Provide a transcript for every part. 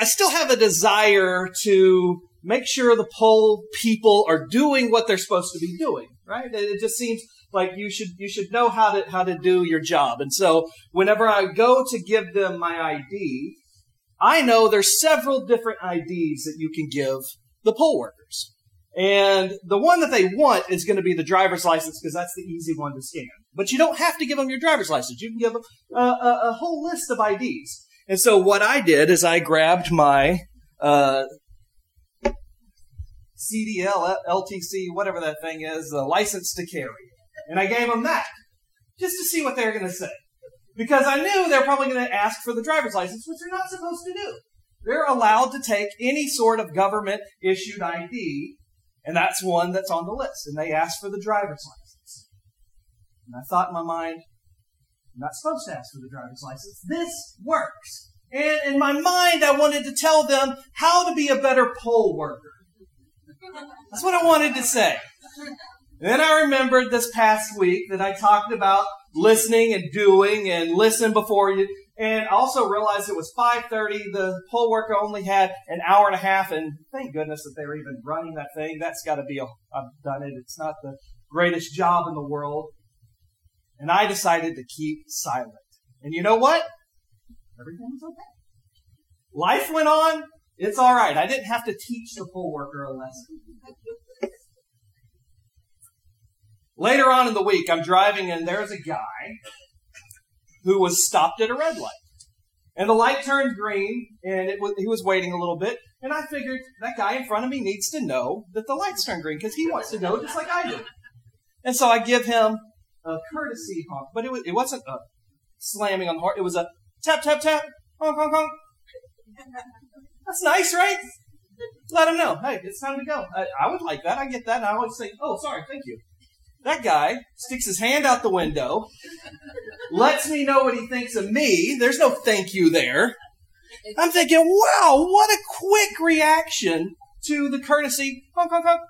I still have a desire to make sure the poll people are doing what they're supposed to be doing, right? It just seems like you should you should know how to how to do your job. And so whenever I go to give them my ID, I know there's several different IDs that you can give the poll workers. And the one that they want is going to be the driver's license because that's the easy one to scan. But you don't have to give them your driver's license. You can give them a, a, a whole list of IDs. And so what I did is I grabbed my uh, CDL, LTC, whatever that thing is, the license to carry. And I gave them that just to see what they were going to say. Because I knew they're probably going to ask for the driver's license, which they're not supposed to do. They're allowed to take any sort of government issued ID, and that's one that's on the list. And they ask for the driver's license. And I thought in my mind, Not supposed to ask for the driver's license. This works. And in my mind, I wanted to tell them how to be a better poll worker. That's what I wanted to say. Then I remembered this past week that I talked about listening and doing and listen before you. And also realized it was 5.30. The poll worker only had an hour and a half. And thank goodness that they were even running that thing. That's got to be a, I've done it. It's not the greatest job in the world. And I decided to keep silent. And you know what? Everything was okay. Life went on. It's all right. I didn't have to teach the poll worker a lesson. Later on in the week, I'm driving and there's a guy who was stopped at a red light. And the light turned green and it was, he was waiting a little bit. And I figured that guy in front of me needs to know that the lights turned green because he wants to know just like I do. And so I give him a courtesy honk, but it, was, it wasn't a slamming on the heart. It was a tap, tap, tap, honk, honk, honk. That's nice, right? Let him know. Hey, it's time to go. I, I would like that. I get that. I always say, oh, sorry, thank you. That guy sticks his hand out the window, lets me know what he thinks of me. There's no thank you there. I'm thinking, wow, what a quick reaction to the courtesy. Honk, honk, honk.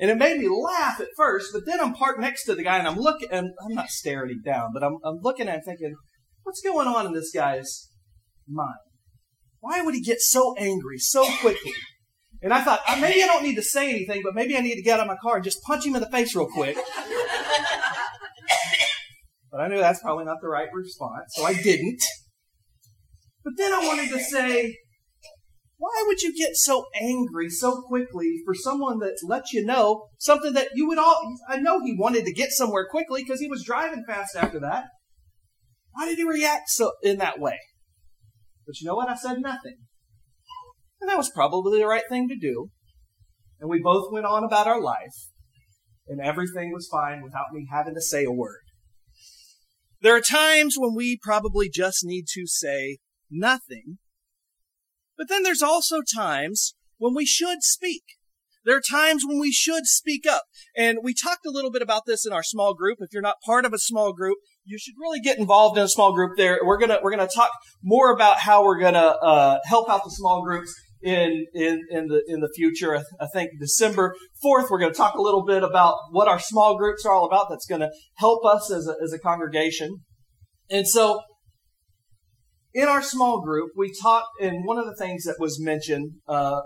And it made me laugh at first, but then I'm parked next to the guy and I'm looking, and I'm not staring him down, but I'm, I'm looking thinking, what's going on in this guy's mind? Why would he get so angry so quickly? And I thought, uh, maybe I don't need to say anything, but maybe I need to get out of my car and just punch him in the face real quick. but I knew that's probably not the right response, so I didn't. But then I wanted to say, why would you get so angry so quickly for someone that lets you know something that you would all, I know he wanted to get somewhere quickly because he was driving fast after that. Why did he react so in that way? But you know what? I said nothing. And that was probably the right thing to do. And we both went on about our life, and everything was fine without me having to say a word. There are times when we probably just need to say nothing. But then there's also times when we should speak. There are times when we should speak up. And we talked a little bit about this in our small group. If you're not part of a small group, you should really get involved in a small group there. We're gonna, we're gonna talk more about how we're gonna, uh, help out the small groups in, in, in the, in the future. I, I think December 4th, we're going to talk a little bit about what our small groups are all about. That's going to help us as a, as a congregation. And so in our small group, we talked, and one of the things that was mentioned, uh,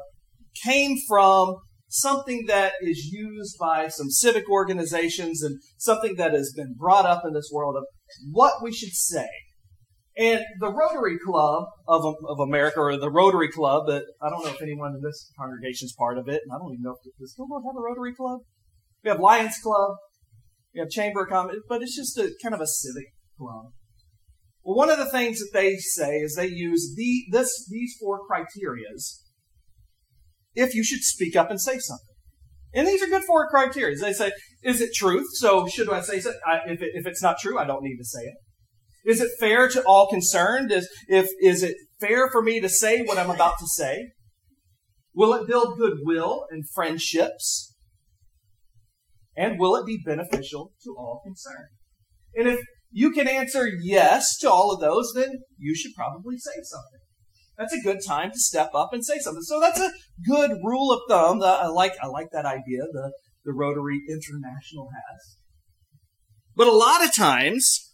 came from something that is used by some civic organizations and something that has been brought up in this world of what we should say and the Rotary Club of, of America, or the Rotary Club, that I don't know if anyone in this congregation is part of it, and I don't even know if does Gilmore have a Rotary Club. We have Lions Club, we have Chamber of Commerce, but it's just a kind of a civic club. Well, one of the things that they say is they use the this these four criterias if you should speak up and say something. And these are good four criteria. They say, is it truth? So should I say so? I, if, it, if it's not true, I don't need to say it. Is it fair to all concerned? Is, if, is it fair for me to say what I'm about to say? Will it build goodwill and friendships? And will it be beneficial to all concerned? And if you can answer yes to all of those, then you should probably say something. That's a good time to step up and say something. So that's a good rule of thumb. I like, I like that idea the, the Rotary International has. But a lot of times,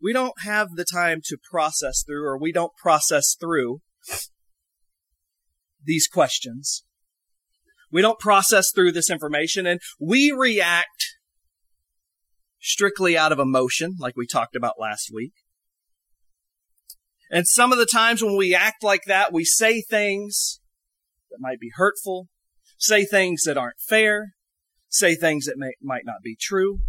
we don't have the time to process through, or we don't process through these questions. We don't process through this information and we react strictly out of emotion, like we talked about last week. And some of the times when we act like that, we say things that might be hurtful, say things that aren't fair, say things that may, might not be true.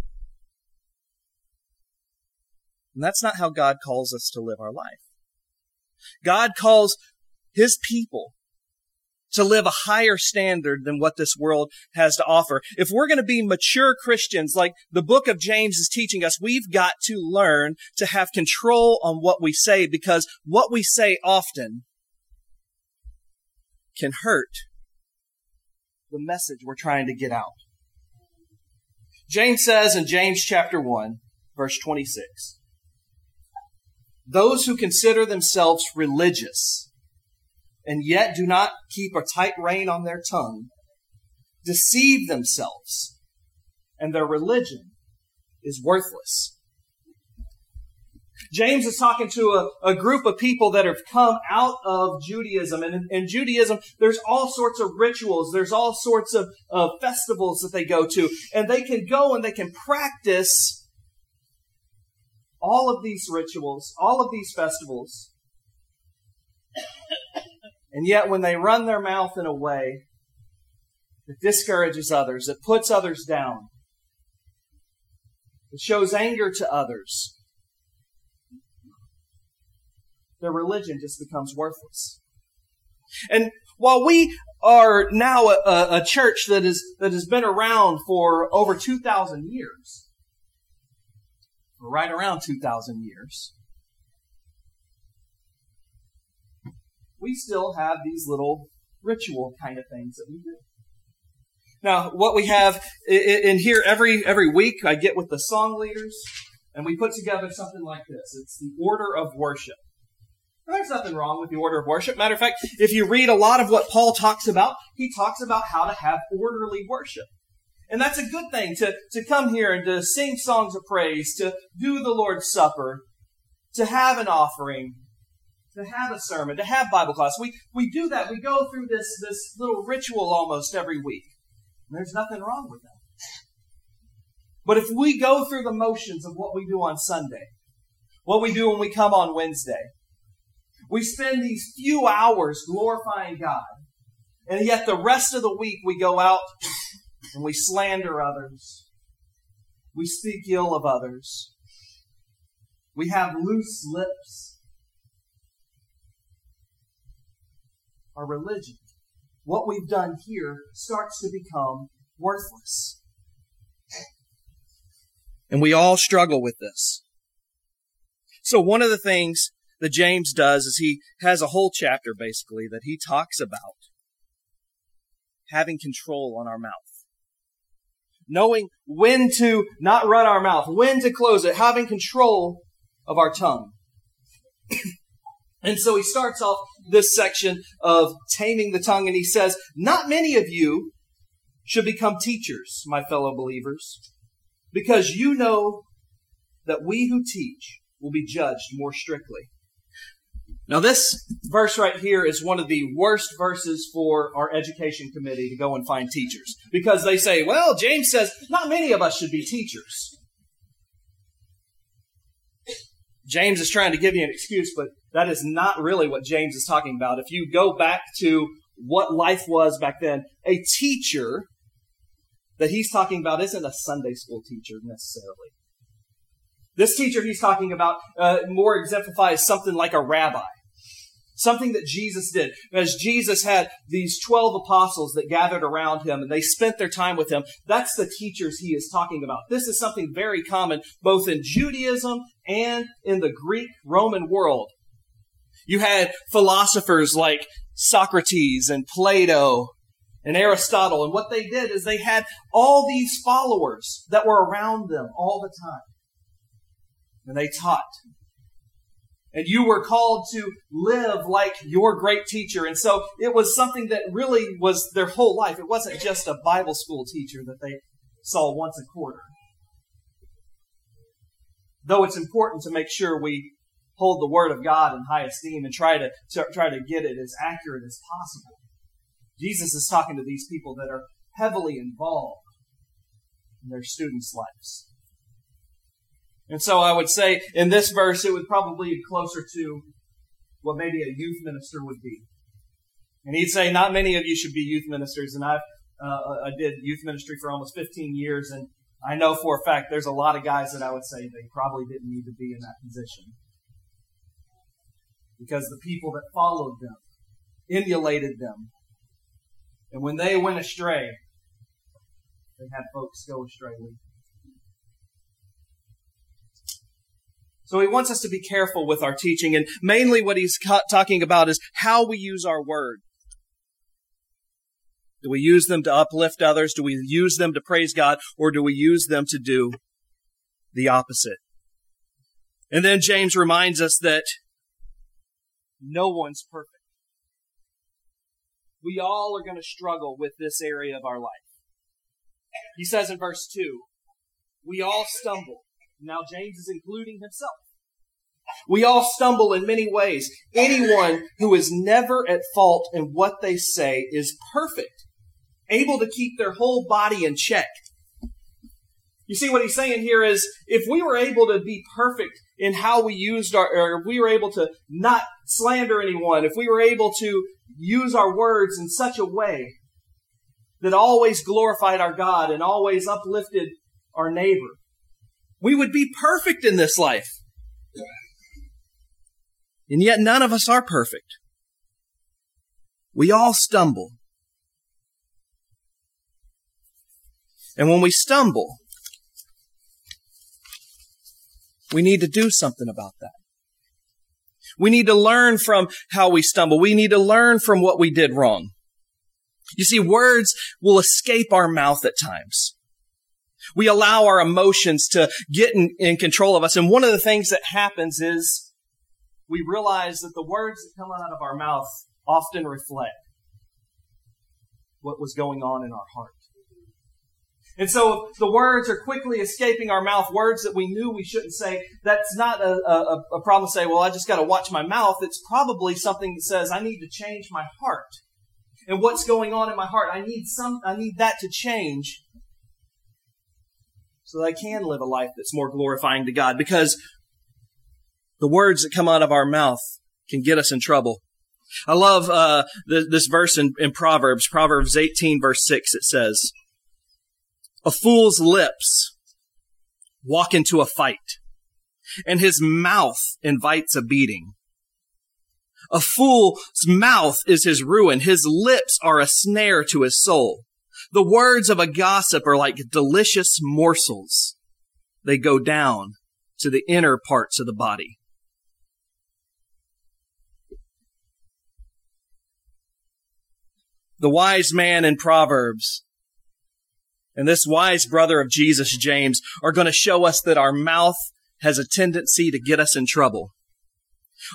And that's not how God calls us to live our life. God calls His people to live a higher standard than what this world has to offer. If we're going to be mature Christians, like the book of James is teaching us, we've got to learn to have control on what we say because what we say often can hurt the message we're trying to get out. James says in James chapter 1, verse 26, those who consider themselves religious and yet do not keep a tight rein on their tongue deceive themselves, and their religion is worthless. James is talking to a, a group of people that have come out of Judaism. And in, in Judaism, there's all sorts of rituals. There's all sorts of festivals that they go to. And they can go and they can practice all of these rituals, all of these festivals. And yet, when they run their mouth in a way that discourages others, that puts others down, that shows anger to others, their religion just becomes worthless. And while we are now a, a, church that is that has been around for over two thousand years, right around two thousand years, we still have these little ritual kind of things that we do. Now, what we have in here every every week, I get with the song leaders, and we put together something like this. It's the order of worship. There's nothing wrong with the order of worship. Matter of fact, if you read a lot of what Paul talks about, he talks about how to have orderly worship. And that's a good thing to, to come here and to sing songs of praise, to do the Lord's Supper, to have an offering, to have a sermon, to have Bible class. We, we do that. We go through this, this little ritual almost every week. And there's nothing wrong with that. But if we go through the motions of what we do on Sunday, what we do when we come on Wednesday, we spend these few hours glorifying God, and yet the rest of the week we go out and we slander others. We speak ill of others. We have loose lips. Our religion, what we've done here starts to become worthless. And we all struggle with this. So one of the things that James does is he has a whole chapter basically that he talks about having control on our mouth. Knowing when to not run our mouth, when to close it, having control of our tongue. And so he starts off this section of taming the tongue and he says, Not many of you should become teachers, my fellow believers, because you know that we who teach will be judged more strictly. Now, this verse right here is one of the worst verses for our education committee to go and find teachers because they say, well, James says not many of us should be teachers. James is trying to give you an excuse, but that is not really what James is talking about. If you go back to what life was back then, a teacher that he's talking about isn't a Sunday school teacher necessarily. This teacher he's talking about uh, more exemplifies something like a rabbi. Something that Jesus did. As Jesus had these 12 apostles that gathered around him and they spent their time with him, that's the teachers he is talking about. This is something very common both in Judaism and in the Greek Roman world. You had philosophers like Socrates and Plato and Aristotle, and what they did is they had all these followers that were around them all the time. And they taught and you were called to live like your great teacher. And so it was something that really was their whole life. It wasn't just a Bible school teacher that they saw once a quarter. Though it's important to make sure we hold the Word of God in high esteem and try to, to try to get it as accurate as possible. Jesus is talking to these people that are heavily involved in their students' lives. And so I would say in this verse, it would probably be closer to what maybe a youth minister would be. And he'd say, not many of you should be youth ministers. And I've, uh, I did youth ministry for almost 15 years. And I know for a fact there's a lot of guys that I would say they probably didn't need to be in that position. Because the people that followed them emulated them. And when they went astray, they had folks go astray with them. So he wants us to be careful with our teaching. And mainly what he's talking about is how we use our word. Do we use them to uplift others? Do we use them to praise God? Or do we use them to do the opposite? And then James reminds us that no one's perfect. We all are going to struggle with this area of our life. He says in verse 2, we all stumble. Now James is including himself. We all stumble in many ways. Anyone who is never at fault in what they say is perfect, able to keep their whole body in check. You see what he's saying here is if we were able to be perfect in how we used our, or if we were able to not slander anyone, if we were able to use our words in such a way that always glorified our God and always uplifted our neighbor, we would be perfect in this life. And yet none of us are perfect. We all stumble. And when we stumble, we need to do something about that. We need to learn from how we stumble. We need to learn from what we did wrong. You see, words will escape our mouth at times. We allow our emotions to get in, in, control of us. And one of the things that happens is we realize that the words that come out of our mouth often reflect what was going on in our heart. And so if the words are quickly escaping our mouth, words that we knew we shouldn't say. That's not a, a, a problem to say, well, I just got to watch my mouth. It's probably something that says, I need to change my heart. And what's going on in my heart? I need some, I need that to change so that I can live a life that's more glorifying to God because the words that come out of our mouth can get us in trouble. I love uh, this verse in, in Proverbs, Proverbs 18, verse 6. It says, A fool's lips walk into a fight, and his mouth invites a beating. A fool's mouth is his ruin. His lips are a snare to his soul. The words of a gossip are like delicious morsels. They go down to the inner parts of the body. The wise man in Proverbs and this wise brother of Jesus, James, are going to show us that our mouth has a tendency to get us in trouble.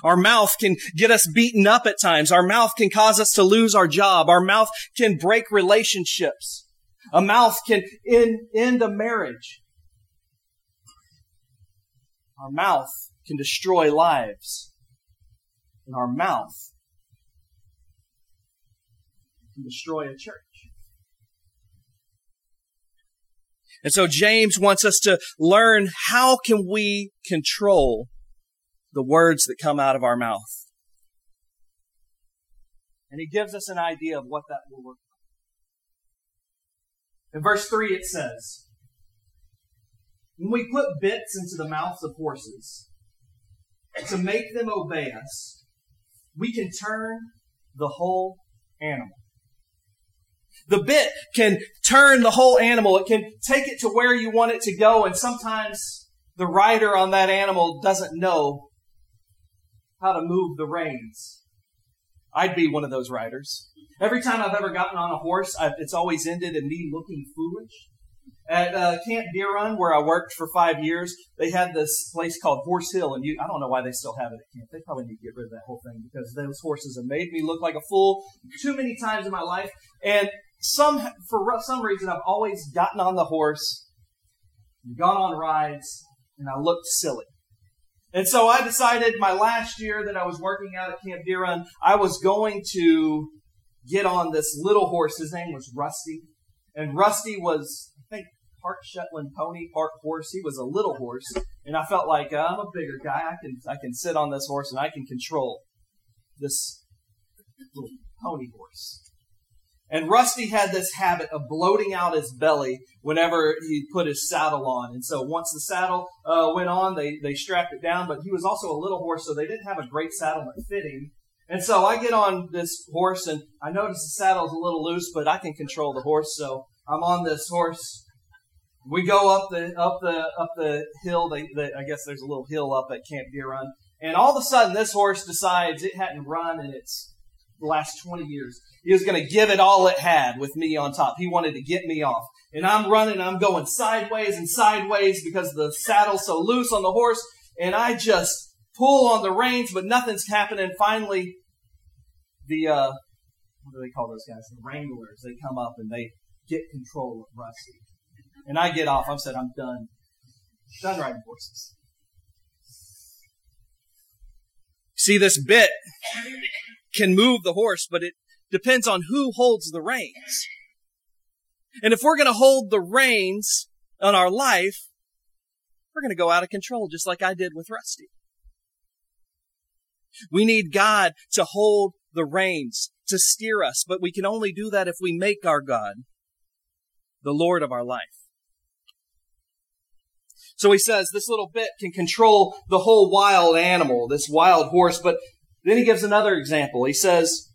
Our mouth can get us beaten up at times. Our mouth can cause us to lose our job. Our mouth can break relationships. A mouth can end, end a marriage. Our mouth can destroy lives. And our mouth can destroy a church. And so James wants us to learn how can we control the words that come out of our mouth. And he gives us an idea of what that will look like. In verse 3, it says, When we put bits into the mouths of horses to make them obey us, we can turn the whole animal. The bit can turn the whole animal. It can take it to where you want it to go. And sometimes the rider on that animal doesn't know how to move the reins. I'd be one of those riders. Every time I've ever gotten on a horse, I've, it's always ended in me looking foolish. At uh, Camp Deer Run, where I worked for five years, they had this place called Horse Hill, and you, I don't know why they still have it at camp. They probably need to get rid of that whole thing because those horses have made me look like a fool too many times in my life. And some, for some reason, I've always gotten on the horse, and gone on rides, and I looked silly. And so I decided my last year that I was working out at Camp Deer Run, I was going to get on this little horse. His name was Rusty. And Rusty was, I think, part Shetland pony, part horse. He was a little horse. And I felt like uh, I'm a bigger guy. I can, I can sit on this horse and I can control this little pony horse. And Rusty had this habit of bloating out his belly whenever he put his saddle on. And so once the saddle uh, went on, they, they strapped it down. But he was also a little horse, so they didn't have a great saddle that fit him. And so I get on this horse, and I notice the saddle's a little loose, but I can control the horse. So I'm on this horse. We go up the up the up the hill. They, they, I guess there's a little hill up at Camp Deer Run, and all of a sudden this horse decides it hadn't run in its last 20 years. He was going to give it all it had with me on top. He wanted to get me off. And I'm running, I'm going sideways and sideways because the saddle's so loose on the horse. And I just pull on the reins, but nothing's happening. Finally, the, uh, what do they call those guys? The wranglers. They come up and they get control of Rusty. And I get off. I've said, I'm done. Done riding horses. See, this bit can move the horse, but it depends on who holds the reins. And if we're going to hold the reins on our life, we're going to go out of control, just like I did with Rusty. We need God to hold the reins, to steer us, but we can only do that if we make our God the Lord of our life. So he says this little bit can control the whole wild animal, this wild horse, but then he gives another example. He says,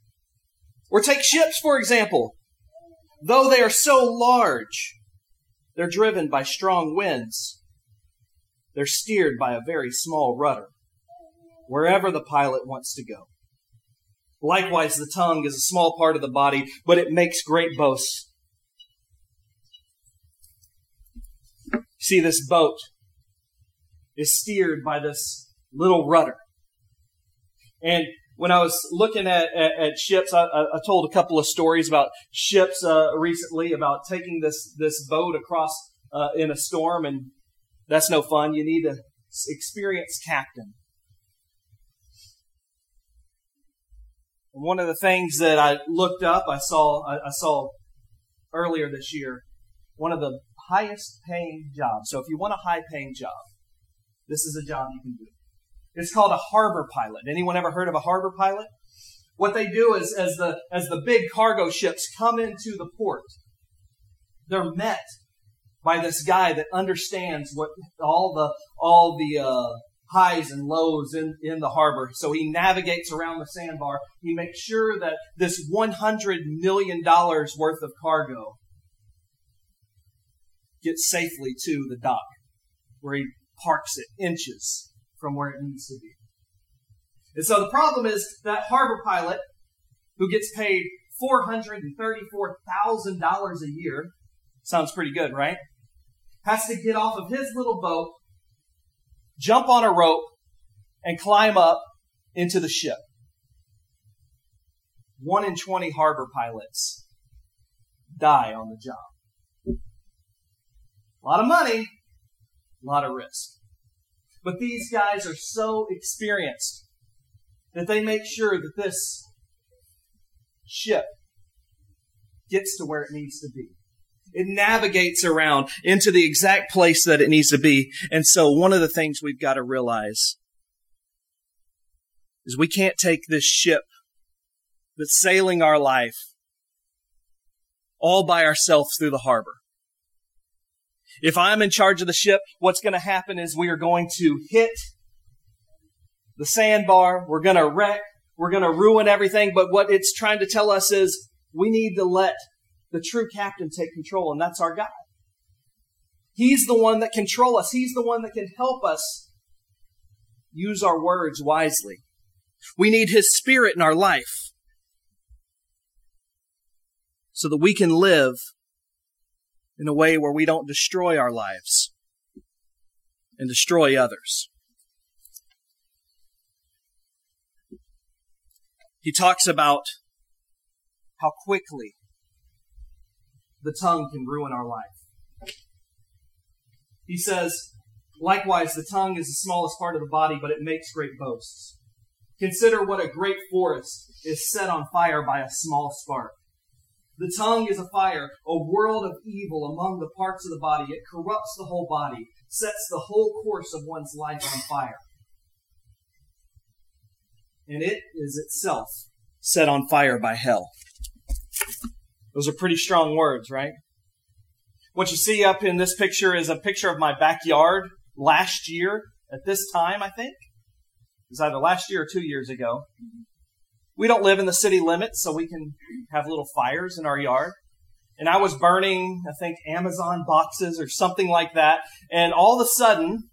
or take ships, for example. Though they are so large, they're driven by strong winds. They're steered by a very small rudder, wherever the pilot wants to go. Likewise, the tongue is a small part of the body, but it makes great boasts. See, this boat is steered by this little rudder. And when I was looking at, at, at ships, I, I, told a couple of stories about ships uh, recently about taking this this boat across uh, in a storm, and that's no fun. You need an experienced captain. one of the things that I looked up, I saw I, I saw earlier this year, one of the highest paying jobs. So if you want a high paying job, this is a job you can do. It's called a harbor pilot. Anyone ever heard of a harbor pilot? What they do is, as the, as the big cargo ships come into the port, they're met by this guy that understands what all the, all the, uh, highs and lows in, in the harbor. So he navigates around the sandbar. He makes sure that this $100 million worth of cargo gets safely to the dock where he parks it inches from where it needs to be. And so the problem is that harbor pilot who gets paid $434,000 a year, sounds pretty good, right? Has to get off of his little boat, jump on a rope, and climb up into the ship. One in 20 harbor pilots die on the job. A lot of money, a lot of risk. But these guys are so experienced that they make sure that this ship gets to where it needs to be. It navigates around into the exact place that it needs to be. And so one of the things we've got to realize is we can't take this ship that's sailing our life all by ourselves through the harbor. If I'm in charge of the ship, what's going to happen is we are going to hit the sandbar. We're going to wreck. We're going to ruin everything. But what it's trying to tell us is we need to let the true captain take control, and that's our God. He's the one that control us. He's the one that can help us use our words wisely. We need His Spirit in our life so that we can live in a way where we don't destroy our lives and destroy others. He talks about how quickly the tongue can ruin our life. He says, Likewise, the tongue is the smallest part of the body, but it makes great boasts. Consider what a great forest is set on fire by a small spark. The tongue is a fire, a world of evil among the parts of the body. It corrupts the whole body, sets the whole course of one's life on fire. And it is itself set on fire by hell. Those are pretty strong words, right? What you see up in this picture is a picture of my backyard last year at this time, I think. It was either last year or two years ago. We don't live in the city limits, so we can have little fires in our yard. And I was burning, I think, Amazon boxes or something like that. And all of a sudden,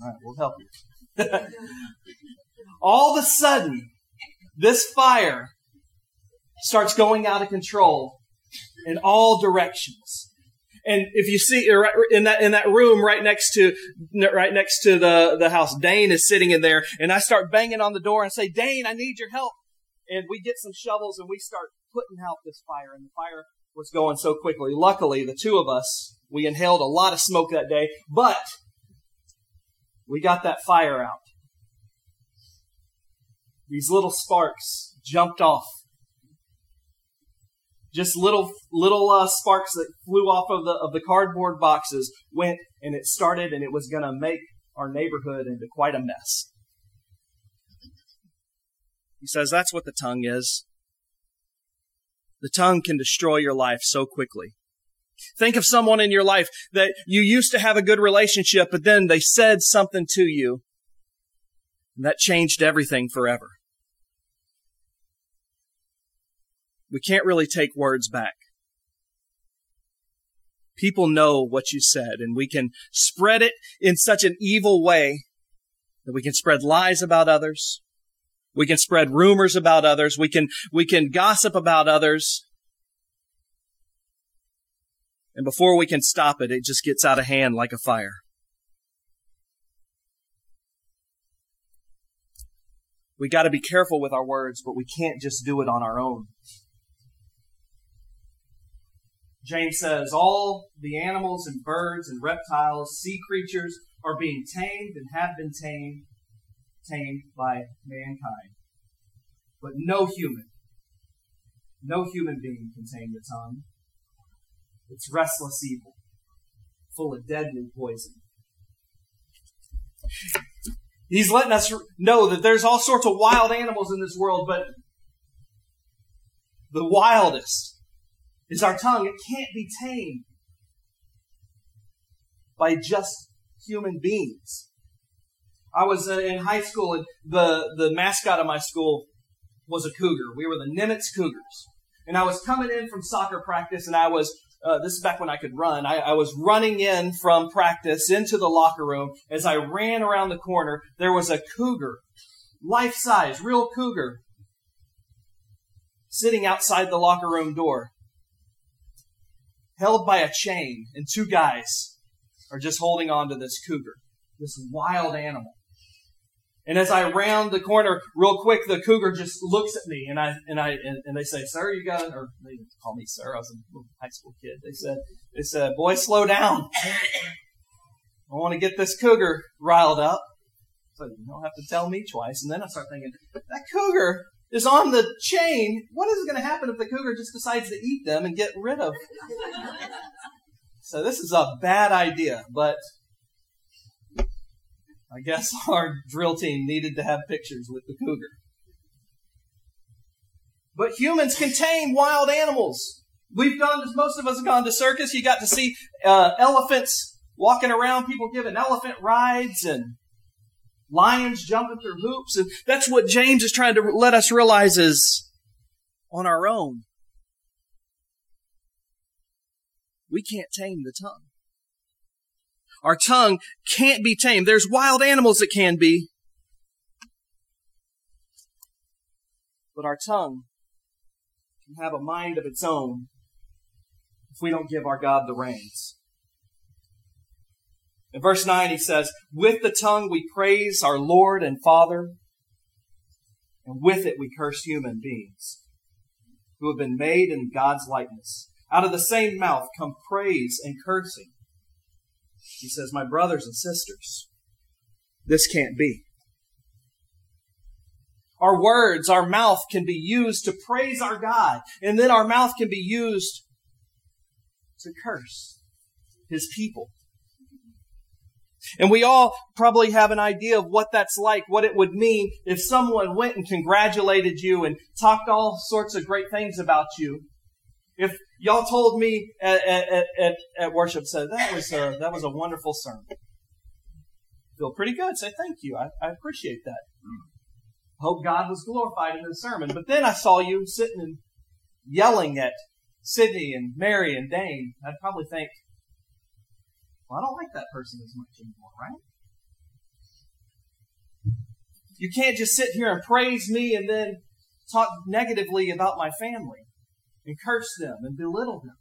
all right, we'll help you. all of a sudden, this fire starts going out of control in all directions. And if you see uh, in that in that room right next to right next to the the house, Dane is sitting in there, and I start banging on the door and say, "Dane, I need your help." And we get some shovels and we start putting out this fire, and the fire was going so quickly. Luckily, the two of us we inhaled a lot of smoke that day, but we got that fire out. These little sparks jumped off just little little uh, sparks that flew off of the of the cardboard boxes went and it started and it was going to make our neighborhood into quite a mess. He says that's what the tongue is. The tongue can destroy your life so quickly. Think of someone in your life that you used to have a good relationship, but then they said something to you that changed everything forever. We can't really take words back. People know what you said, and we can spread it in such an evil way that we can spread lies about others. We can spread rumors about others. We can, we can gossip about others. And before we can stop it, it just gets out of hand like a fire. We got to be careful with our words, but we can't just do it on our own. James says, all the animals and birds and reptiles, sea creatures are being tamed and have been tamed, tamed by mankind. But no human, no human being can tame the tongue. It's restless evil, full of deadly poison. He's letting us know that there's all sorts of wild animals in this world, but the wildest is our tongue. It can't be tamed by just human beings. I was in high school and the, the mascot of my school was a cougar. We were the Nimitz Cougars. And I was coming in from soccer practice and I was, uh, this is back when I could run. I, I was running in from practice into the locker room. As I ran around the corner, there was a cougar, life size, real cougar, sitting outside the locker room door held by a chain, and two guys are just holding on to this cougar, this wild animal. And as I round the corner real quick, the cougar just looks at me and I, and I, and, and they say, sir, you got, or they didn't call me sir. I was a little high school kid. They said, they said, boy, slow down. I want to get this cougar riled up. So you don't have to tell me twice. And then I start thinking, that cougar is on the chain, what is going to happen if the cougar just decides to eat them and get rid of? so this is a bad idea, but I guess our drill team needed to have pictures with the cougar. But humans contain wild animals. We've gone most of us have gone to circus. You got to see uh, elephants walking around, people giving elephant rides and lions jumping through hoops. And that's what James is trying to let us realize is on our own. We can't tame the tongue. Our tongue can't be tamed. There's wild animals that can be. But our tongue can have a mind of its own if we don't give our God the reins. In verse 9, he says, With the tongue we praise our Lord and Father, and with it we curse human beings who have been made in God's likeness. Out of the same mouth come praise and cursing. He says, My brothers and sisters, this can't be. Our words, our mouth can be used to praise our God, and then our mouth can be used to curse his people. And we all probably have an idea of what that's like, what it would mean if someone went and congratulated you and talked all sorts of great things about you. If y'all told me at, at, at, at worship, said that was a, that was a wonderful sermon. Feel pretty good. Say thank you. I, I appreciate that. Hope God was glorified in the sermon. But then I saw you sitting and yelling at Sydney and Mary and Dane. I'd probably think, well, I don't like that person as much anymore, right? You can't just sit here and praise me and then talk negatively about my family and curse them and belittle them.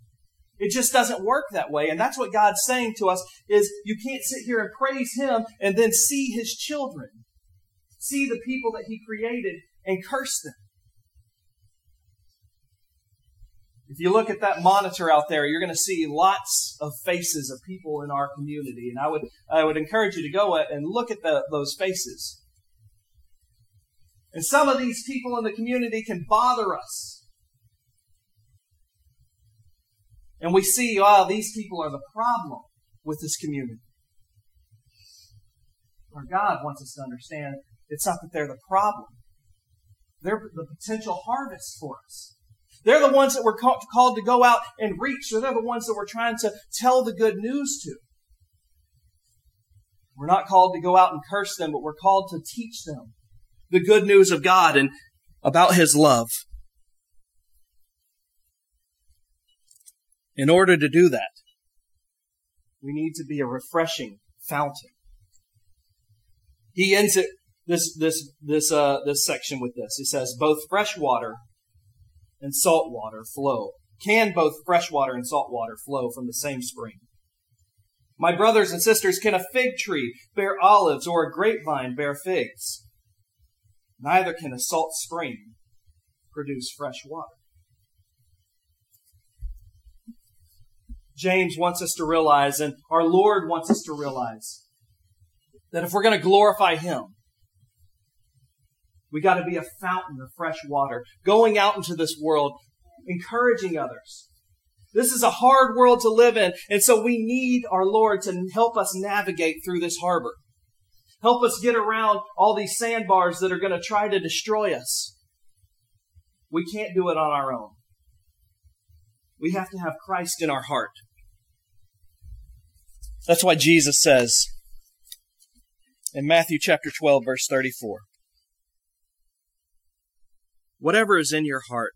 It just doesn't work that way. And that's what God's saying to us is you can't sit here and praise him and then see his children see the people that He created and curse them. If you look at that monitor out there, you're going to see lots of faces of people in our community. And I would, I would encourage you to go and look at the, those faces. And some of these people in the community can bother us. And we see, oh, these people are the problem with this community. Our God wants us to understand it's not that they're the problem. They're the potential harvest for us. They're the ones that we're called to go out and reach. So they're the ones that we're trying to tell the good news to. We're not called to go out and curse them, but we're called to teach them the good news of God and about His love. In order to do that, we need to be a refreshing fountain. He ends it this this this uh this section with this. He says both fresh water and salt water flow. Can both fresh water and salt water flow from the same spring? My brothers and sisters, can a fig tree bear olives or a grapevine bear figs? Neither can a salt spring produce fresh water. James wants us to realize, and our Lord wants us to realize, that if we're going to glorify Him, we got to be a fountain of fresh water, going out into this world, encouraging others. This is a hard world to live in, and so we need our Lord to help us navigate through this harbor. Help us get around all these sandbars that are going to try to destroy us. We can't do it on our own. We have to have Christ in our heart. That's why Jesus says in Matthew chapter 12, verse 34 Whatever is in your heart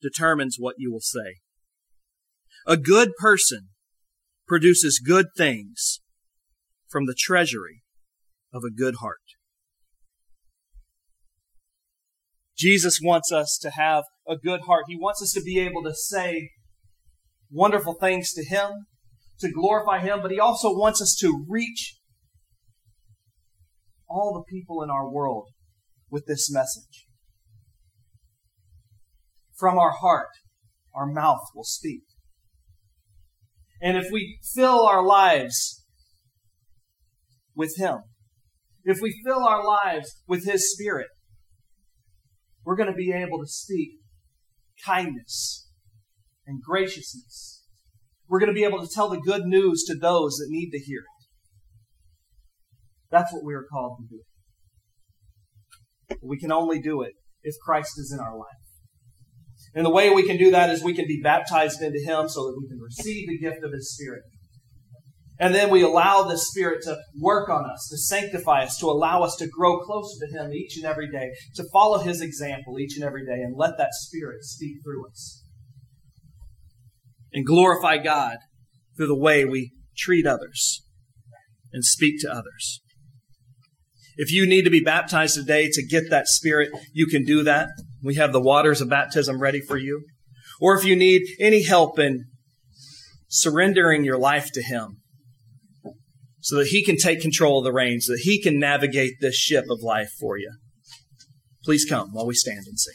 determines what you will say. A good person produces good things from the treasury of a good heart. Jesus wants us to have a good heart. He wants us to be able to say wonderful things to Him, to glorify Him, but He also wants us to reach all the people in our world with this message. From our heart, our mouth will speak. And if we fill our lives with Him, if we fill our lives with His Spirit, we're going to be able to speak kindness and graciousness. We're going to be able to tell the good news to those that need to hear it. That's what we are called to do. we can only do it if Christ is in our life. And the way we can do that is we can be baptized into Him so that we can receive the gift of His Spirit. And then we allow the Spirit to work on us, to sanctify us, to allow us to grow closer to Him each and every day, to follow His example each and every day, and let that Spirit speak through us. And glorify God through the way we treat others and speak to others. If you need to be baptized today to get that Spirit, you can do that. We have the waters of baptism ready for you. Or if you need any help in surrendering your life to Him so that He can take control of the reins, so that He can navigate this ship of life for you, please come while we stand and sing.